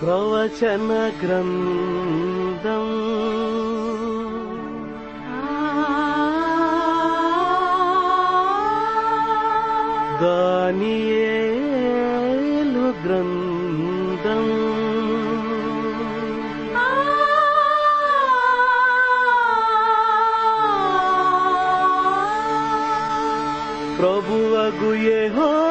ప్రవచన గ్రంథం దానియేలు గ్రంథం. ప్రభువగు యెహోవా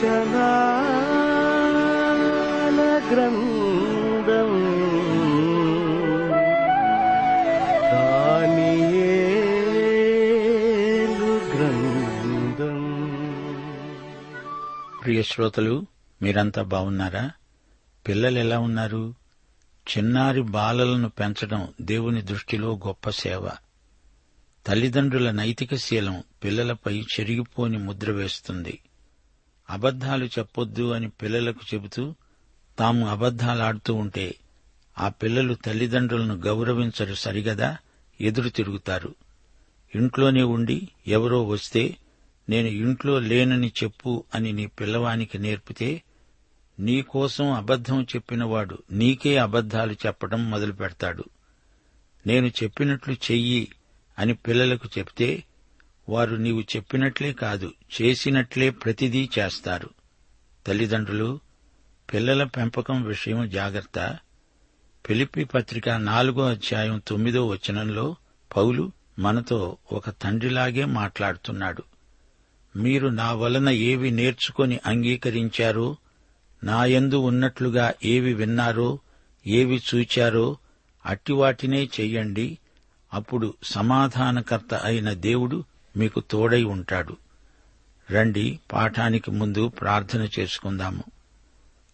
వచనాల గ్రంథం. ప్రియ శ్రోతలు మీరంతా బాగున్నారా? పిల్లలు ఎలా ఉన్నారు? చిన్నారి బాలలను పెంచడం దేవుని దృష్టిలో గొప్ప సేవ. తల్లిదండ్రుల నైతిక శీలం పిల్లలపై చెరిగిపోని ముద్ర వేస్తుంది. అబద్ధాలు చెప్పొద్దు అని పిల్లలకు చెబుతూ తాము అబద్ధాలాడుతూ ఉంటే ఆ పిల్లలు తల్లిదండ్రులను గౌరవించరు సరిగదా? ఎదురు తిరుగుతారు. ఇంట్లోనే ఉండి ఎవరో వస్తే నేను ఇంట్లో లేనని చెప్పు అని నీ పిల్లవానికి నేర్పితే నీకోసం అబద్ధం చెప్పినవాడు నీకే అబద్ధాలు చెప్పడం మొదలు పెడతాడు నేను చెప్పినట్లు చెయ్యి అని పిల్లలకు చెప్తే వారు నీవు చెప్పినట్లే కాదు చేసినట్లే ప్రతిదీ చేస్తారు. తల్లిదండ్రులు పిల్లల పెంపకం విషయం జాగ్రత్త. పిలిపి పత్రిక నాలుగో అధ్యాయం తొమ్మిదో వచనంలో పౌలు మనతో ఒక తండ్రిలాగే మాట్లాడుతున్నాడు. మీరు నా వలన ఏవి నేర్చుకొని అంగీకరించారో నాయందు ఉన్నట్లుగా ఏవి విన్నారో ఏవి చూచారో అట్టివాటినే చెయ్యండి అప్పుడు సమాధానకర్త అయిన దేవుడు మీకు తోడై ఉంటాడు. రండి పాఠానికి ముందు ప్రార్థన చేసుకుందాము.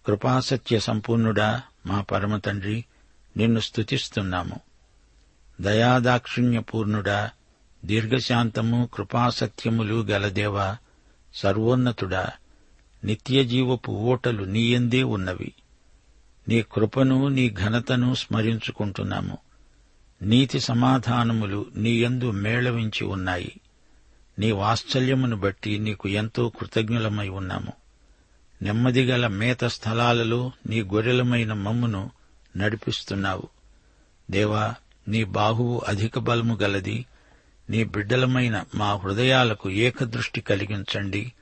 కృపాసత్య సంపూర్ణుడా మా పరమతండ్రి నిన్ను స్తుతిస్తున్నాము. దయాదాక్షిణ్యపూర్ణుడా దీర్ఘశాంతము కృపాసత్యములు గలదేవా సర్వోన్నతుడా నిత్యజీవపు ఓటలు నీయందే ఉన్నవి. నీ కృపను నీ ఘనతను స్మరించుకుంటున్నాము. నీతి సమాధానములు నీయందు మేళవించి ఉన్నాయి. నీ వాత్సల్యమును బట్టి నీకు ఎంతో కృతజ్ఞులమై ఉన్నాము. నెమ్మదిగల మేత స్థలాలలో నీ గొర్రెలమైన మమ్మును నడిపిస్తున్నావు. దేవా నీ బాహువు అధిక బలము గలది నీ బిడ్డలమైన మా హృదయాలకు ఏకదృష్టి కలిగించండి.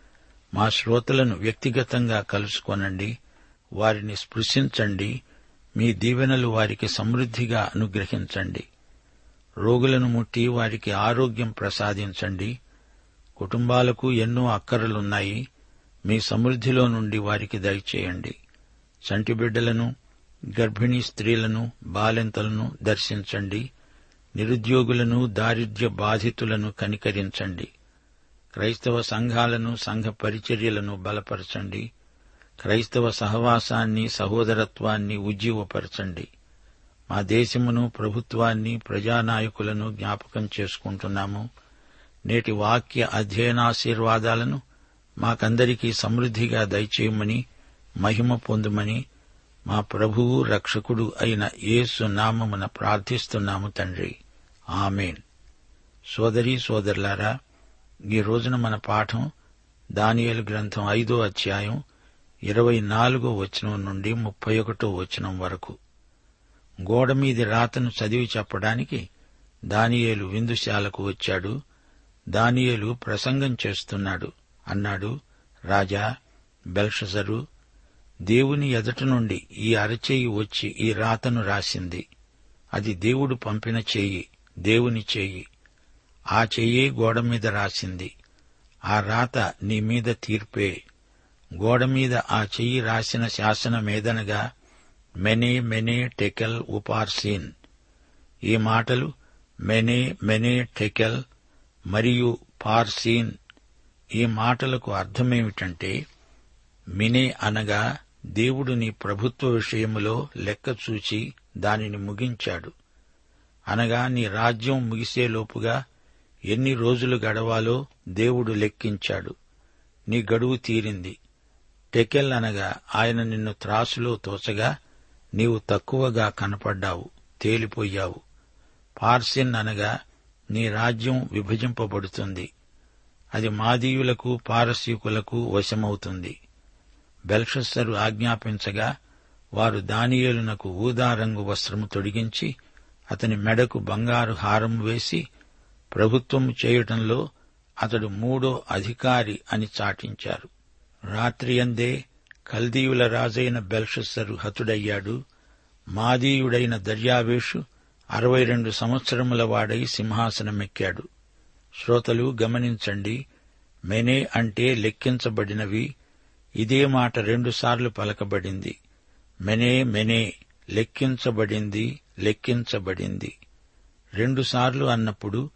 మా శ్రోతలను వ్యక్తిగతంగా కలుసుకొనండి. వారిని స్పృశించండి. మీ దీవెనలు వారికి సమృద్ధిగా అనుగ్రహించండి. రోగులను ముట్టి వారికి ఆరోగ్యం ప్రసాదించండి. కుటుంబాలకు ఎన్నో అక్కరలున్నాయి. మీ సమృద్ధిలో నుండి వారికి దయచేయండి. చంటి బిడ్డలను గర్భిణీ స్త్రీలను బాలెంతలను దర్శించండి. నిరుద్యోగులను దారిద్ర్య బాధితులను కనికరించండి. క్రైస్తవ సంఘాలను సంఘ పరిచర్యలను బలపరచండి. క్రైస్తవ సహవాసాన్ని సహోదరత్వాన్ని ఉజ్జీవపరచండి. మా దేశమును ప్రభుత్వాన్ని ప్రజానాయకులను జ్ఞాపకం చేసుకుంటున్నాము. నేటి వాక్య అధ్యయనాశీర్వాదాలను మాకందరికీ సమృద్ధిగా దయచేయమని మహిమ పొందుమని మా ప్రభువు రక్షకుడు అయిన యేసు నామమున ప్రార్థిస్తున్నాము తండ్రి. ఆమెన్. సోదరీ సోదరులారా ఈ రోజున మన పాఠం దానియలు గ్రంథం ఐదో అధ్యాయం ఇరవై నాలుగో వచనం నుండి ముప్పై ఒకటో వచనం వరకు. గోడ మీది రాతను చదివి చెప్పడానికి దానియేలు విందుశాలకు వచ్చాడు. దానియేలు ప్రసంగం చేస్తున్నాడు. అన్నాడు రాజా బెల్షజరు దేవుని ఎదుట నుండి ఈ అరచేయి వచ్చి ఈ రాతను రాసింది. అది దేవుడు పంపిన చేయి దేవుని చేయి. ఆ చెయ్యే గోడ మీద రాసింది. ఆ రాత నీ మీద తీర్పే. గోడ మీద ఆ చెయ్యి రాసిన శాసనమేదనగా మెనే మెనే టెకెల్ ఉపార్సీన్. ఈ మాటలు మెనే మెనే టెకెల్ మరియు పార్సీన్ ఈ మాటలకు అర్థమేమిటంటే మినే అనగా దేవుడు నీ ప్రభుత్వ విషయములో లెక్క చూచి దానిని ముగించాడు. అనగా నీ రాజ్యం ముగిసేలోపుగా ఎన్ని రోజులు గడవాలో దేవుడు లెక్కించాడు. నీ గడువు తీరింది. టెకెల్ అనగా ఆయన నిన్ను త్రాసులో తోచగా నీవు తక్కువగా కనపడ్డావు తేలిపోయావు. పార్సిన్ అనగా నీ రాజ్యం విభజింపబడుతుంది. అది మాదీయులకు పారసీకులకు వశమవుతుంది. బెల్షస్సరు ఆజ్ఞాపించగా వారు దానియేలునకు ఊదారంగు వస్త్రము తొడిగించి అతని మెడకు బంగారు హారం వేసి ప్రభుత్వం చేయటంలో అతడు మూడో అధికారి అని చాటించారు. రాత్రియందే కల్దీయుల రాజైన బెల్షస్సరు హతుడయ్యాడు. మాదీయుడైన దర్యావేషు అరవై రెండు సంవత్సరముల వాడై సింహాసనమెక్కాడు. శ్రోతలు గమనించండి మెనే అంటే లెక్కించబడినవి. ఇదే మాట రెండుసార్లు పలకబడింది. మెనే మెనే లెక్కించబడింది లెక్కించబడింది. రెండుసార్లు అన్నప్పుడు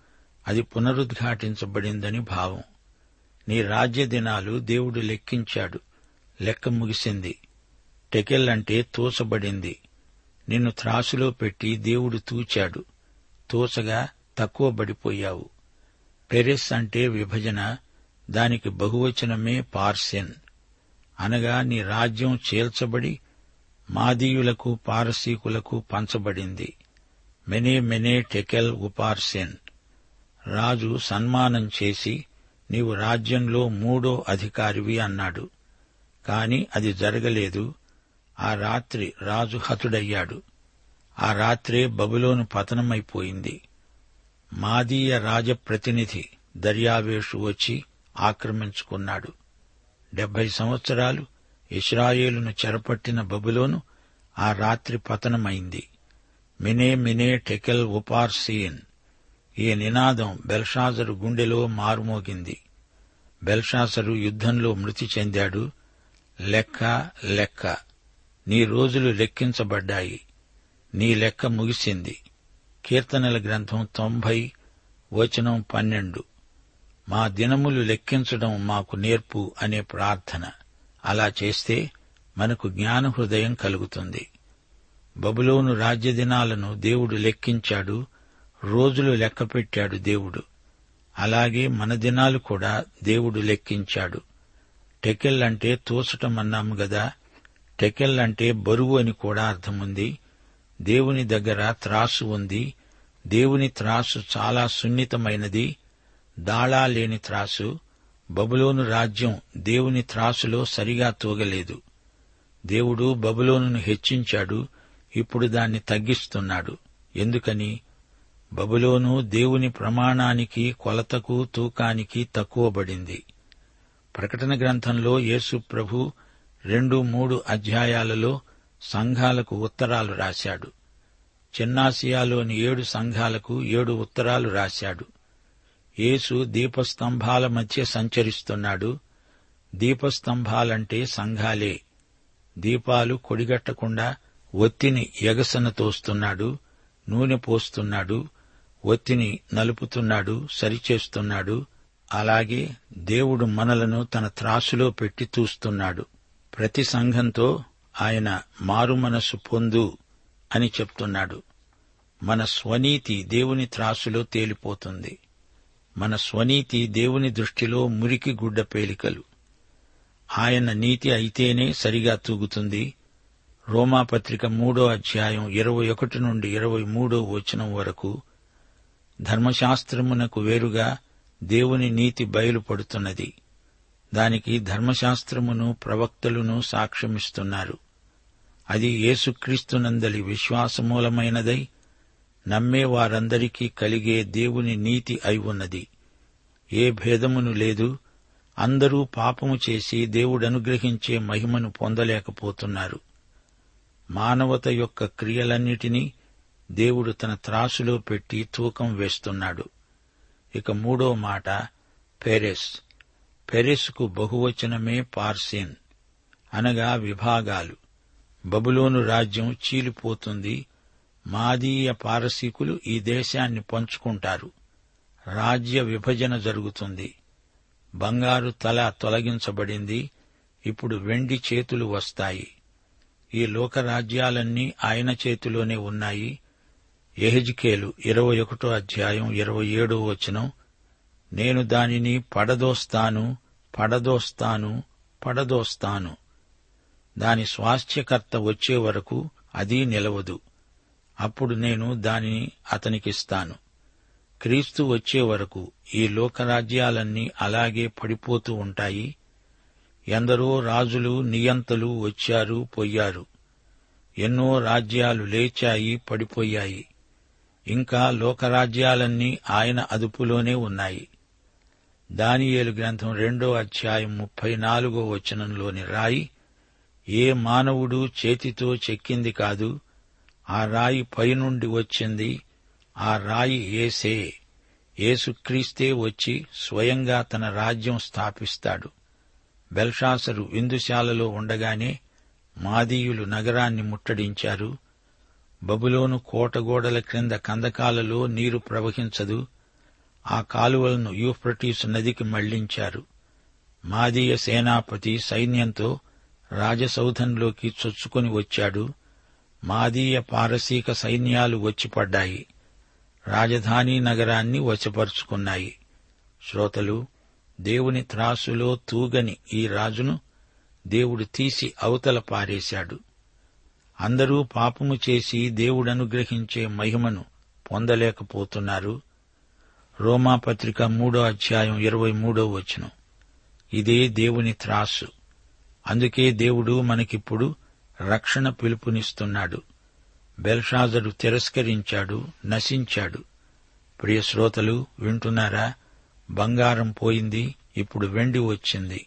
అది పునరుద్ఘాటించబడిందని భావం. నీ రాజ్య దినాలు దేవుడు లెక్కించాడు. లెక్క ముగిసింది. టెకెల్ అంటే తోసబడింది. నిన్ను త్రాసులో పెట్టి దేవుడు తూచాడు. తోచగా తక్కువ పడిపోయావు. పెరెస్ అంటే విభజన దానికి బహువచనమే పార్సెన్. అనగా నీ రాజ్యం చేల్చబడి మాదీయులకు పారసీకులకు పంచబడింది. మెనే మెనే టెకెల్ ఉపార్సెన్. రాజు సన్మానం చేసి నీవు రాజ్యంలో మూడో అధికారివి అన్నాడు. కాని అది జరగలేదు. ఆ రాత్రి రాజు హతుడయ్యాడు. ఆ రాత్రే బబులోను పతనమైపోయింది. మాదీయ రాజప్రతినిధి దర్యావేషు వచ్చి ఆక్రమించుకున్నాడు. డెబ్బై సంవత్సరాలు ఇస్రాయేలును చెరపట్టిన బబులోను ఆ రాత్రి పతనమైంది. మినే మినే టెకెల్ ఉపార్సీన్. ఈ నినాదం బెల్షాజరు గుండెలో మారుమోగింది. బెల్షాసరు యుద్ధంలో మృతి చెందాడు. లెక్క లెక్క. నీ రోజులు లెక్కించబడ్డాయి. నీ లెక్క ముగిసింది. కీర్తనల గ్రంథం తొంభై వచనం పన్నెండు. మా దినములు లెక్కించడం మాకు నేర్పు అనే ప్రార్థన. అలా చేస్తే మనకు జ్ఞాన హృదయం కలుగుతుంది. బబులోను రాజ్య దినాలను దేవుడు లెక్కించాడు. రోజులు లెక్కపెట్టాడు దేవుడు. అలాగే మన దినాలు కూడా దేవుడు లెక్కించాడు. టెకెల్ అంటే తోసటం అన్నాము గదా. టెకెల్ అంటే బరువు అని కూడా అర్థముంది. దేవుని దగ్గర త్రాసు ఉంది. దేవుని త్రాసు చాలా సున్నితమైనది. దాళా లేని త్రాసు. బబులోను రాజ్యం దేవుని త్రాసులో సరిగా తూగలేదు. దేవుడు బబులోనును హెచ్చించాడు. ఇప్పుడు దాన్ని తగ్గిస్తున్నాడు. ఎందుకని? బబులోను దేవుని ప్రమాణానికి కొలతకు తూకానికి తక్కువబడింది. ప్రకటన గ్రంథంలో యేసు ప్రభు రెండు మూడు అధ్యాయాలలో సంఘాలకు ఉత్తరాలు రాశాడు. చిన్నాసియాలోని ఏడు సంఘాలకు ఏడు ఉత్తరాలు రాశాడు. యేసు దీపస్తంభాల మధ్య సంచరిస్తున్నాడు. దీపస్తంభాలంటే సంఘాలే. దీపాలు కొడిగట్టకుండా ఒత్తిని ఎగసన తోస్తున్నాడు నూనె పోస్తున్నాడు ఒత్తిని నలుపుతున్నాడు సరిచేస్తున్నాడు. అలాగే దేవుడు మనలను తన త్రాసులో పెట్టి చూస్తున్నాడు. ప్రతి సంఘంతో ఆయన మారుమనస్సు పొందు అని చెప్తున్నాడు. మన స్వనీతి దేవుని త్రాసులో తేలిపోతుంది. మన స్వనీతి దేవుని దృష్టిలో మురికి గుడ్డ పేలికలు. ఆయన నీతి అయితేనే సరిగా తూగుతుంది. రోమాపత్రిక మూడో అధ్యాయం ఇరవై ఒకటి నుండి ఇరవై మూడో వచనం వరకు ధర్మశాస్త్రమునకు వేరుగా దేవుని నీతి బయలుపడుతున్నది. దానికి ధర్మశాస్త్రమును ప్రవక్తలును సాక్ష్యమిస్తున్నారు. అది యేసుక్రీస్తునందలి విశ్వాసమూలమైనదై నమ్మే వారందరికీ కలిగే దేవుని నీతి అయి ఉన్నది. ఏ భేదమును లేదు అందరూ పాపము చేసి దేవుడనుగ్రహించే మహిమను పొందలేకపోతున్నారు. మానవత యొక్క క్రియలన్నిటినీ దేవుడు తన త్రాసులో పెట్టి తూకం వేస్తున్నాడు. ఇక మూడో మాట పేరెస్. పెరిస్కు బహువచనమే పార్సేన్. అనగా విభాగాలు. బబులోను రాజ్యం చీలిపోతుంది. మాదీయ పారసీకులు ఈ దేశాన్ని పంచుకుంటారు. రాజ్య విభజన జరుగుతుంది. బంగారు తల తొలగించబడింది. ఇప్పుడు వెండి చేతులు వస్తాయి. ఈ లోకరాజ్యాలన్నీ ఆయన చేతిలోనే ఉన్నాయి. ఎహెజ్కేలు ఇరవై ఒకటో అధ్యాయం ఇరవై ఏడో వచనం. నేను దానిని పడదోస్తాను పడదోస్తాను పడదోస్తాను. దాని స్వాస్థ్యకర్త వచ్చే వరకు అది నిలవదు. అప్పుడు నేను దానిని అతనికిస్తాను. క్రీస్తు వచ్చే వరకు ఈ లోకరాజ్యాలన్నీ అలాగే పడిపోతూ ఉంటాయి. ఎందరో రాజులు నియంతలు వచ్చారు పోయారు. ఎన్నో రాజ్యాలు లేచాయి పడిపోయాయి. ఇంకా లోకరాజ్యాలన్నీ ఆయన అదుపులోనే ఉన్నాయి. దానియేలు గ్రంథం రెండో అధ్యాయం ముప్పై నాలుగో వచనంలోని రాయి ఏ మానవుడు చేతితో చెక్కింది కాదు ఆ రాయి పైనుండి వచ్చింది ఆ రాయి ఏసే ఏసుక్రీస్తే వచ్చి స్వయంగా తన రాజ్యం స్థాపిస్తాడు. బెల్షాసరు విందుశాలలో ఉండగానే మాదీయులు నగరాన్ని ముట్టడించారు. బబులోను కోటగోడల క్రింద కందకాలలో నీరు ప్రవహించదు ఆ కాలువలను యూఫ్రటీస్ నదికి మళ్ళించారు. మాదీయ సేనాపతి సైన్యంతో రాజసౌధంలోకి చొచ్చుకొని వచ్చాడు. మాదీయ పారసీక సైన్యాలు వచ్చిపడ్డాయి. రాజధాని నగరాన్ని వశపరుచుకున్నాయి. శ్రోతలు దేవుని త్రాసులో తూగని ఈ రాజును దేవుడు తీసి అవతల పారేశాడు. అందరూ పాపము చేసి దేవుడనుగ్రహించే మహిమను పొందలేకపోతున్నారు. రోమాపత్రిక మూడో అధ్యాయం ఇరవై మూడో వచనం. ఇదే దేవుని త్రాసు. అందుకే దేవుడు మనకిప్పుడు రక్షణ పిలుపునిస్తున్నాడు. బెల్షాజరు తిరస్కరించాడు నశించాడు. ప్రియ శ్రోతలు వింటున్నారా? బంగారం పోయింది ఇప్పుడు వెండి వచ్చింది.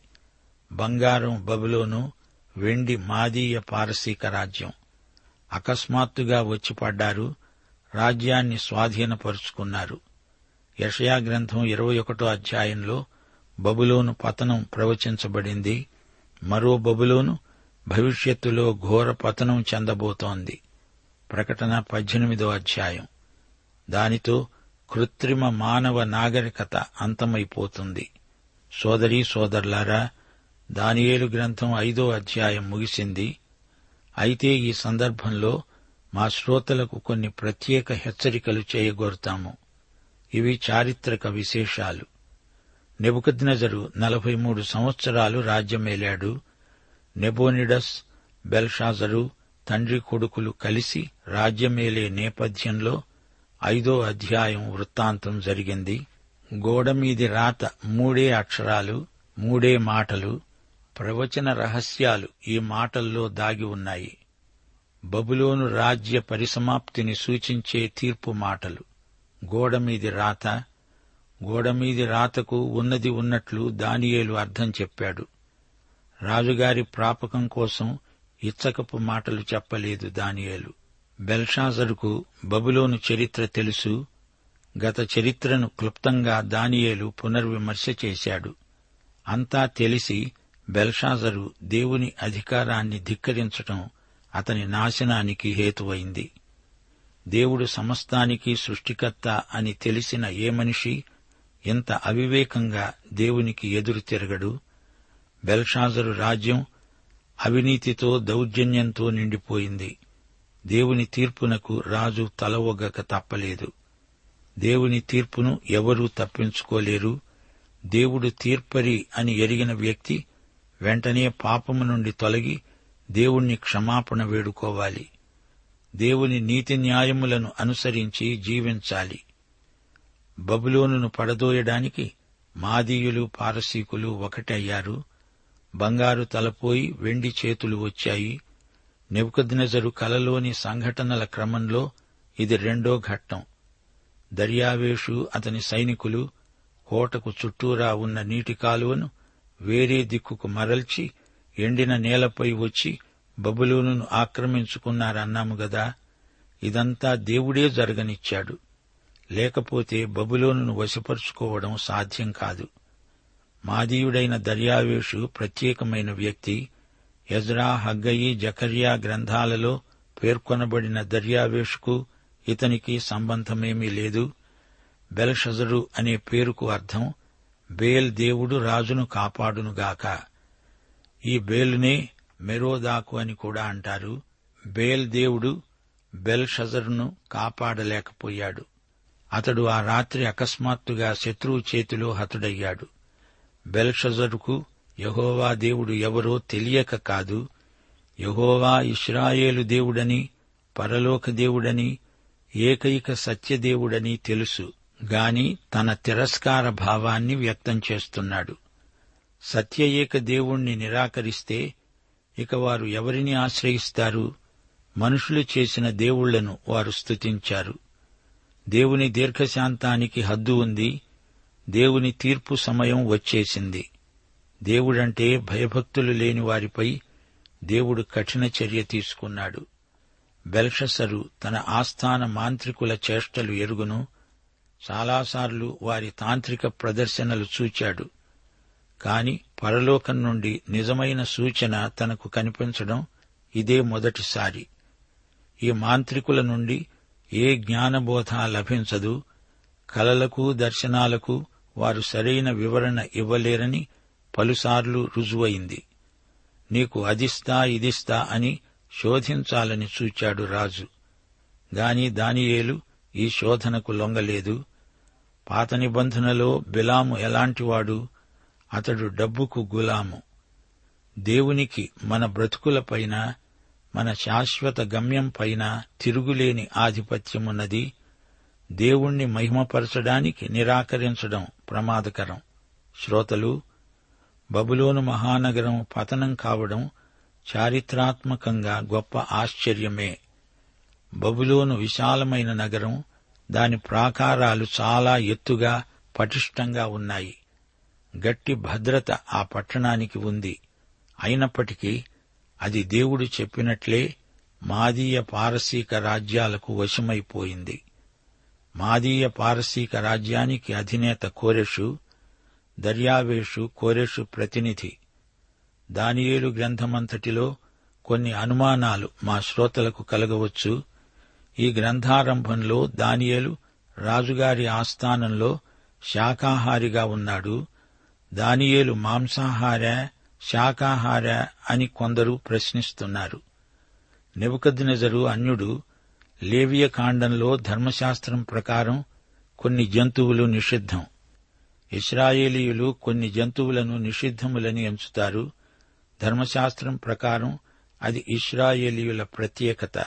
బంగారం బబులోను వెండి మాదీయ పారసీక రాజ్యం. అకస్మాత్తుగా వచ్చిపడ్డారు రాజ్యాన్ని స్వాధీనపరుచుకున్నారు. యషయా గ్రంథం ఇరవై ఒకటో అధ్యాయంలో బబులోను పతనం ప్రవచించబడింది. మరో బబులోను భవిష్యత్తులో ఘోర పతనం చెందబోతోంది. ప్రకటన పద్దెనిమిదో అధ్యాయం. దానితో కృత్రిమ మానవ నాగరికత అంతమైపోతుంది. సోదరీ సోదరులారా దానియేలు గ్రంథం ఐదో అధ్యాయం ముగిసింది. అయితే ఈ సందర్భంలో మా శ్రోతలకు కొన్ని ప్రత్యేక హెచ్చరికలు చేయగోరుతాము. ఇవి చారిత్రక విశేషాలు. నెబుకద్నజరు నలభై మూడు సంవత్సరాలు రాజ్యమేలాడు. నెబోనిడస్ బెల్షాజరు తండ్రి కొడుకులు కలిసి రాజ్యమేలే నేపథ్యంలో ఐదో అధ్యాయం వృత్తాంతం జరిగింది. గోడమీది రాత మూడే అక్షరాలు మూడే మాటలు ప్రవచన రహస్యాలు ఈ మాటల్లో దాగి ఉన్నాయి. బబులోను రాజ్య పరిసమాప్తిని సూచించే తీర్పు మాటలు. గోడమీది రాత గోడమీది రాతకు ఉన్నది ఉన్నట్లు దానియేలు అర్థం చెప్పాడు. రాజుగారి ప్రాపకం కోసం ఇచ్చకపు మాటలు చెప్పలేదు దానియేలు. బెల్షాజరుకు బబులోను చరిత్ర తెలుసు. గత చరిత్రను క్లుప్తంగా దానియేలు పునర్విమర్శ చేశాడు. అంతా తెలిసి బెల్షాజరు దేవుని అధికారాన్ని ధిక్కరించటం అతని నాశనానికి హేతువైంది. దేవుడు సమస్తానికి సృష్టికర్త అని తెలిసిన ఏ మనిషి ఇంత అవివేకంగా దేవునికి ఎదురు తిరగడు? బెల్షాజరు రాజ్యం అవినీతితో దౌర్జన్యంతో నిండిపోయింది. దేవుని తీర్పునకు రాజు తల ఒగ్గక తప్పలేదు. దేవుని తీర్పును ఎవరూ తప్పించుకోలేరు. దేవుడు తీర్పరి అని ఎరిగిన వ్యక్తి వెంటనే పాపము నుండి తొలగి దేవుణ్ణి క్షమాపణ వేడుకోవాలి. దేవుని నీతి న్యాయములను అనుసరించి జీవించాలి. బబులోనును పడదోయడానికి మాదీయులు పారసీకులు ఒకటయ్యారు. బంగారు తలపోయి వెండి చేతులు వచ్చాయి. నెబుకద్నెజరు కలలోని సంఘటనల క్రమంలో ఇది రెండో ఘట్టం. దర్యావేషు అతని సైనికులు కోటకు చుట్టూరా ఉన్న నీటి కాలువను వేరే దిక్కుకు మరల్చి ఎండిన నేలపై వచ్చి బబులోనును ఆక్రమించుకున్నారన్నాము గదా ఇదంతా దేవుడే జరగనిచ్చాడు. లేకపోతే బబులోనును వశపరుచుకోవడం సాధ్యం కాదు. మాదీయుడైన దర్యావేషు ప్రత్యేకమైన వ్యక్తి యజ్రా హగ్గయి జకర్యా గ్రంథాలలో పేర్కొనబడిన దర్యావేషుకు ఇతనికి సంబంధమేమీ లేదు. బెలషజరు అనే పేరుకు అర్థం బేల్ దేవుడు రాజును కాపాడునుగాక. ఈ బేలునే మెరోదాకు అని కూడా అంటారు. బేల్ దేవుడు బెల్షజరును కాపాడలేకపోయాడు. అతడు ఆ రాత్రి అకస్మాత్తుగా శత్రువు చేతిలో హతుడయ్యాడు. బెల్షజరుకు యహోవా దేవుడు ఎవరో తెలియక కాదు. యహోవా ఇస్రాయేలు దేవుడని పరలోక దేవుడని ఏకైక సత్యదేవుడని తెలుసు. గాని తన తిరస్కార భావాన్ని వ్యక్తం చేస్తున్నాడు. సత్య ఏక దేవుణ్ణి నిరాకరిస్తే ఇక వారు ఎవరిని ఆశ్రయిస్తారు? మనుషులు చేసిన దేవుళ్ళను వారు స్తుతించారు. దేవుని దీర్ఘశాంతానికి హద్దు ఉంది. దేవుని తీర్పు సమయం వచ్చేసింది. దేవుడంటే భయభక్తులు లేని వారిపై దేవుడు కఠిన చర్య తీసుకున్నాడు. బెల్షసరు తన ఆస్థాన మాంత్రికుల చేష్టలు ఎరుగును. చాలాసార్లు వారి తాంత్రిక ప్రదర్శనలు చూచాడు. కాని పరలోకం నుండి నిజమైన సూచన తనకు కనిపించడం ఇదే మొదటిసారి. ఈ మాంత్రికుల నుండి ఏ జ్ఞానబోధ లభించదు కలలకు దర్శనాలకు వారు సరైన వివరణ ఇవ్వలేరని పలుసార్లు రుజువైంది. నీకు అదిస్తా ఇదిస్తా అని శోధించాలని చూచాడు రాజు. గాని దానియేలు ఈ శోధనకు లొంగలేదు. పాత నిబంధనలో బిలాము ఎలాంటివాడు? అతడు డబ్బుకు గులాము. దేవునికి మన బ్రతుకులపైన మన శాశ్వత గమ్యం పైన తిరుగులేని ఆధిపత్యమున్నది. దేవుణ్ణి మహిమపరచడానికి నిరాకరించడం ప్రమాదకరం. శ్రోతలు బబులోను మహానగరం పతనం కావడం చారిత్రాత్మకంగా గొప్ప ఆశ్చర్యమే. బబులోను విశాలమైన నగరం దాని ప్రాకారాలు చాలా ఎత్తుగా పటిష్టంగా ఉన్నాయి. గట్టి భద్రత ఆ పట్టణానికి ఉంది. అయినప్పటికీ అది దేవుడు చెప్పినట్లే మాదీయ పారసీక రాజ్యాలకు వశమైపోయింది. మాదీయ పారసీక రాజ్యానికి అధినేత కోరెషు దర్యావేషు కోరెషు ప్రతినిధి. దానియేలు గ్రంథమంతటిలో కొన్ని అనుమానాలు మా శ్రోతలకు కలగవచ్చు. ఈ గ్రంథారంభంలో దానియేలు రాజుగారి ఆస్థానంలో శాకాహారిగా ఉన్నాడు. దానియేలు మాంసాహార శాకాహార అని కొందరు ప్రశ్నిస్తున్నారు. నెబుకద్నెజరు అన్యుడు లేవియ కాండంలో ధర్మశాస్త్రం ప్రకారం కొన్ని జంతువులు నిషిద్ధం. ఇస్రాయేలీయులు కొన్ని జంతువులను నిషిద్ధములని ఎంచుతారు. ధర్మశాస్త్రం ప్రకారం అది ఇస్రాయేలీయుల ప్రత్యేకత.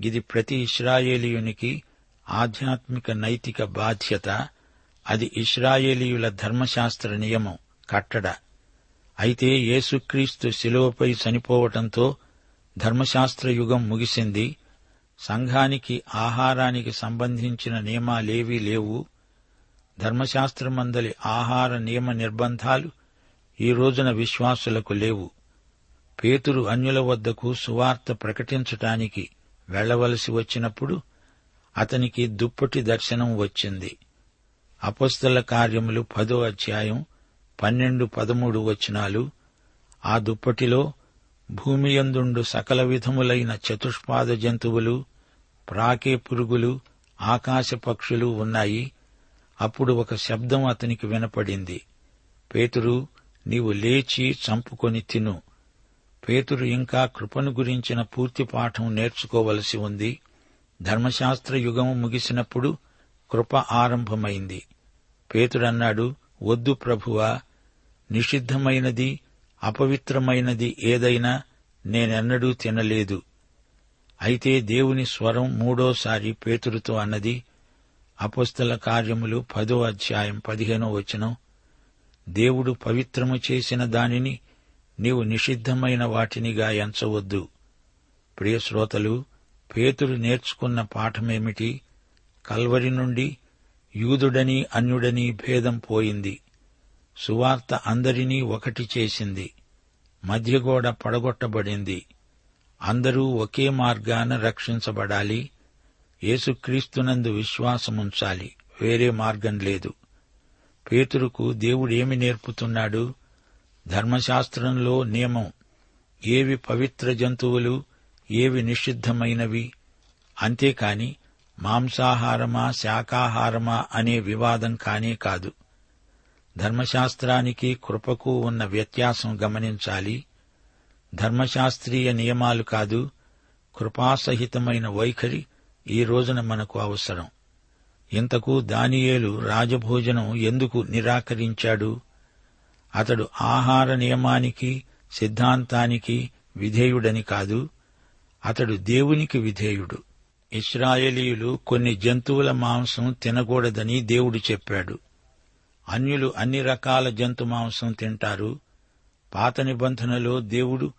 ఇది ప్రతి ఇస్రాయేలీయునికి ఆధ్యాత్మిక నైతిక బాధ్యత. అది ఇస్రాయేలీయుల ధర్మశాస్త్ర నియమం కట్టడ. అయితే యేసుక్రీస్తు శిలువపై చనిపోవటంతో ధర్మశాస్త్ర యుగం ముగిసింది. సంఘానికి ఆహారానికి సంబంధించిన నియమాలేవీ లేవు. ధర్మశాస్త్రమందలి ఆహార నియమ నిర్బంధాలు ఈ రోజున విశ్వాసులకు లేవు. పేతురు అన్యుల వద్దకు సువార్త ప్రకటించటానికి వెళ్ళవలసి వచ్చినప్పుడు అతనికి దుప్పటి దర్శనం వచ్చింది. అపస్తుల కార్యములు పదో అధ్యాయం పన్నెండు పదమూడు వచనాలు. ఆ దుప్పటిలో భూమియందుండు సకల విధములైన చతుష్పాద జంతువులు ప్రాకే పురుగులు ఆకాశ పక్షులు ఉన్నాయి. అప్పుడు ఒక శబ్దం అతనికి వినపడింది. పేతురు నీవు లేచి చంపుకొని తిను. పేతురు ఇంకా కృపను గురించిన పూర్తి పాఠం నేర్చుకోవలసి ఉంది. ధర్మశాస్త్ర యుగం ముగిసినప్పుడు కృప ఆరంభమైంది. పేతుడన్నాడు వద్దు ప్రభువా నిషిద్ధమైనది అపవిత్రమైనది ఏదైనా నేనెన్నడూ తినలేదు. అయితే దేవుని స్వరం మూడోసారి పేతురుతో అన్నది అపస్తుల కార్యములు పదో అధ్యాయం పదిహేనో వచనం దేవుడు పవిత్రము చేసిన దానిని నీవు నిషిద్ధమైన వాటినిగా ఎంచవద్దు. ప్రియశ్రోతలు పేతురు నేర్చుకున్న పాఠమేమిటి? కల్వరి నుండి యూదుడని అన్యుడని భేదం పోయింది. సువార్త అందరినీ ఒకటి చేసింది. మధ్యగోడ పడగొట్టబడింది. అందరూ ఒకే మార్గాన రక్షించబడాలి. యేసుక్రీస్తునందు విశ్వాసముంచాలి. వేరే మార్గం లేదు. పేతురుకు దేవుడేమి నేర్పుతున్నాడు? ధర్మశాస్త్రంలో నియమం. ఏవి పవిత్ర జంతువులు ఏవి నిషిద్ధమైనవి? అంతేకాని మాంసాహారమా శాకాహారమా అనే వివాదం కానే కాదు. ధర్మశాస్త్రానికి కృపకు ఉన్న వ్యత్యాసం గమనించాలి. ధర్మశాస్త్రీయ నియమాలు కాదు కృపాసహితమైన వైఖరి ఈ రోజున మనకు అవసరం. ఇంతకు దానియేలు రాజభోజనం ఎందుకు నిరాకరించాడు? అతడు ఆహార నియమానికి సిద్ధాంతానికి విధేయుడని కాదు అతడు దేవునికి విధేయుడు. ఇస్రాయేలీయులు కొన్ని జంతువుల మాంసం తినకూడదని దేవుడు చెప్పాడు. అన్యులు అన్ని రకాల జంతు మాంసం తింటారు. పాత నిబంధనలో దేవుడు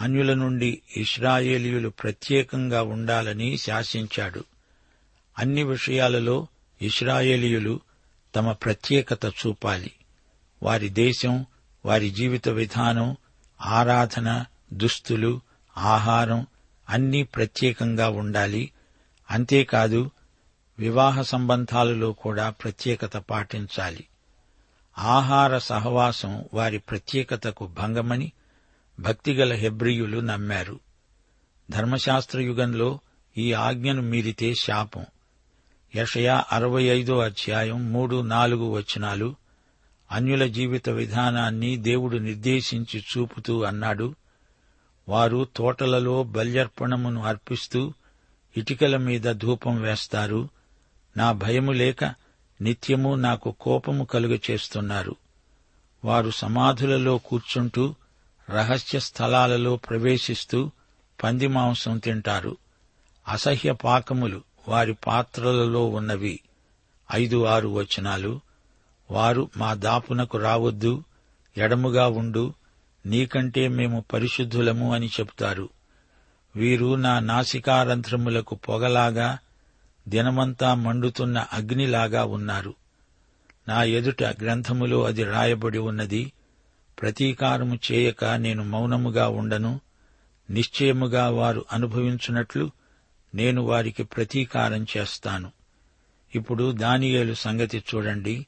అన్యుల నుండి ఇస్రాయేలీయులు ప్రత్యేకంగా ఉండాలని శాసించాడు. అన్ని విషయాలలో ఇస్రాయేలీయులు తమ ప్రత్యేకత చూపాలి. వారి దేశం వారి జీవిత విధానం ఆరాధన దుస్తులు ఆహారం అన్నీ ప్రత్యేకంగా ఉండాలి. అంతేకాదు వివాహ సంబంధాలలో కూడా ప్రత్యేకత పాటించాలి. ఆహార సహవాసం వారి ప్రత్యేకతకు భంగమని భక్తిగల హెబ్రియులు నమ్మారు. ధర్మశాస్త్రయుగంలో ఈ ఆజ్ఞను మీరితే శాపం. యషయా అరవై ఐదో అధ్యాయం మూడు నాలుగు వచనాలు అన్యుల జీవిత విధానాన్ని దేవుడు నిర్దేశించి చూపుతూ అన్నాడు. వారు తోటలలో బల్యర్పణమును అర్పిస్తూ ఇటికల మీద ధూపం వేస్తారు. నా భయము లేక నిత్యము నాకు కోపము కలుగ చేస్తున్నారు. వారు సమాధులలో కూర్చుంటూ రహస్య స్థలాలలో ప్రవేశిస్తూ పంది మాంసం తింటారు. అసహ్య పాకములు వారి పాత్రలలో ఉన్నవి. ఐదు ఆరు వచనాలు. వారు మా దాపునకు రావద్దు ఎడముగా ఉండు నీకంటే మేము పరిశుద్ధులము అని చెబుతారు వీరు నా నాసికారంధ్రములకు పొగలాగా దినమంతా మండుతున్న అగ్నిలాగా ఉన్నారు. నా ఎదుట గ్రంథములో అది రాయబడి ఉన్నది. ప్రతీకారము చేయక నేను మౌనముగా ఉండను. నిశ్చయముగా వారు అనుభవించున్నట్లు నేను వారికి ప్రతీకారం చేస్తాను. ఇప్పుడు దానియేలు సంగతి చూడండి.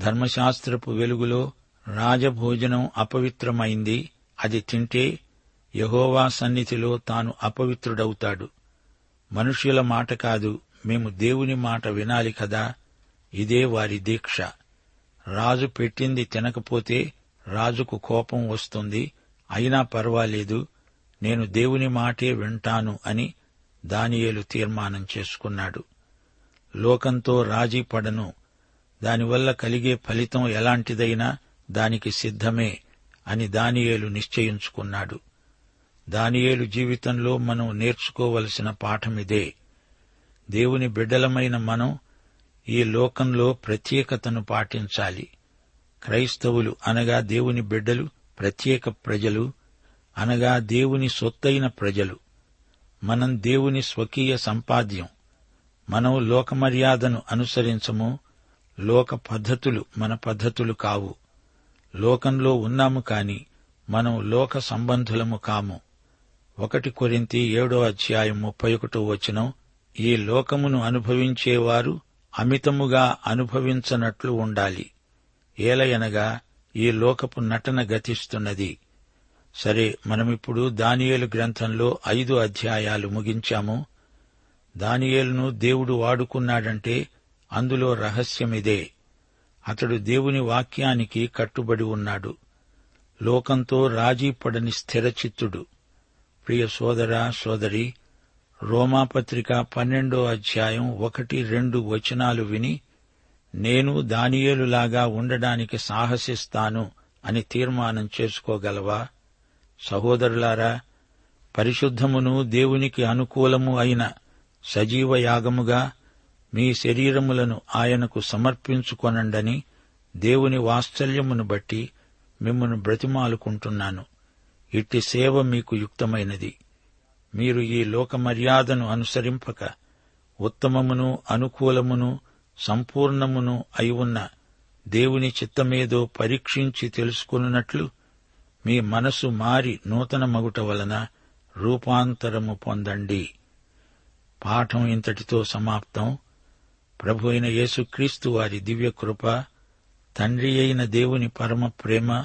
ధర్మశాస్త్రపు వెలుగులో రాజభోజనం అపవిత్రమైంది. అది తింటే యహోవా సన్నిధిలో తాను అపవిత్రుడవుతాడు. మనుష్యుల మాట కాదు మేము దేవుని మాట వినాలి కదా? ఇదే వారి దీక్ష. రాజు పెట్టింది తినకపోతే రాజుకు కోపం వస్తుంది అయినా పర్వాలేదు నేను దేవుని మాటే వింటాను అని దానియేలు తీర్మానం చేసుకున్నాడు. లోకంతో రాజీ పడను. దానివల్ల కలిగే ఫలితం ఎలాంటిదైనా దానికి సిద్ధమే అని దానియేలు నిశ్చయించుకున్నాడు. దానియేలు జీవితంలో మనం నేర్చుకోవలసిన పాఠమిదే. దేవుని బిడ్డలమైన మనం ఈ లోకంలో ప్రత్యేకతను పాటించాలి. క్రైస్తవులు అనగా దేవుని బిడ్డలు ప్రత్యేక ప్రజలు అనగా దేవుని సొత్తైన ప్రజలు. మనం దేవుని స్వకీయ సంపాద్యం. మనం లోకమర్యాదను అనుసరించము. లోక పద్ధతులు మన పద్ధతులు కావు. లోకంలో ఉన్నాము కాని మనం లోక సంబంధులము కాము. ఒకటి కొరింతి ఏడో అధ్యాయం ముప్పై ఒకటో వచనం ఈ లోకమును అనుభవించేవారు అమితముగా అనుభవించనట్లు ఉండాలి. ఏలయనగా ఈ లోకపు నటన గతిస్తున్నది. సరే మనమిప్పుడు దానియేలు గ్రంథంలో ఐదు అధ్యాయాలు ముగించాము. దానియేలును దేవుడు వాడుకున్నాడంటే అందులో రహస్యమిదే. అతడు దేవుని వాక్యానికి కట్టుబడి ఉన్నాడు. లోకంతో రాజీపడని స్థిరచిత్తుడు. ప్రియ సోదర సోదరి రోమాపత్రిక పన్నెండో అధ్యాయం ఒకటి రెండు వచనాలు విని నేను దానియేలులాగా ఉండడానికి సాహసిస్తాను అని తీర్మానం చేసుకోగలవా? సహోదరులారా పరిశుద్ధమును దేవునికి అనుకూలము అయిన సజీవ యాగముగా మీ శరీరములను ఆయనకు సమర్పించుకొనండని దేవుని వాత్సల్యమును బట్టి మిమ్మను బ్రతిమాలుకుంటున్నాను. ఇట్టి సేవ మీకు యుక్తమైనది. మీరు ఈ లోక మర్యాదను అనుసరింపక ఉత్తమమును అనుకూలమును సంపూర్ణమును అయి ఉన్న దేవుని చిత్తమేదో పరీక్షించి తెలుసుకున్నట్లు మీ మనసు మారి నూతన మగుట వలన రూపాంతరము పొందండి. పాఠం ఇంతటితో సమాప్తం. ప్రభు అయిన యేసుక్రీస్తు వారి దివ్య కృప తండ్రి అయిన దేవుని పరమ ప్రేమ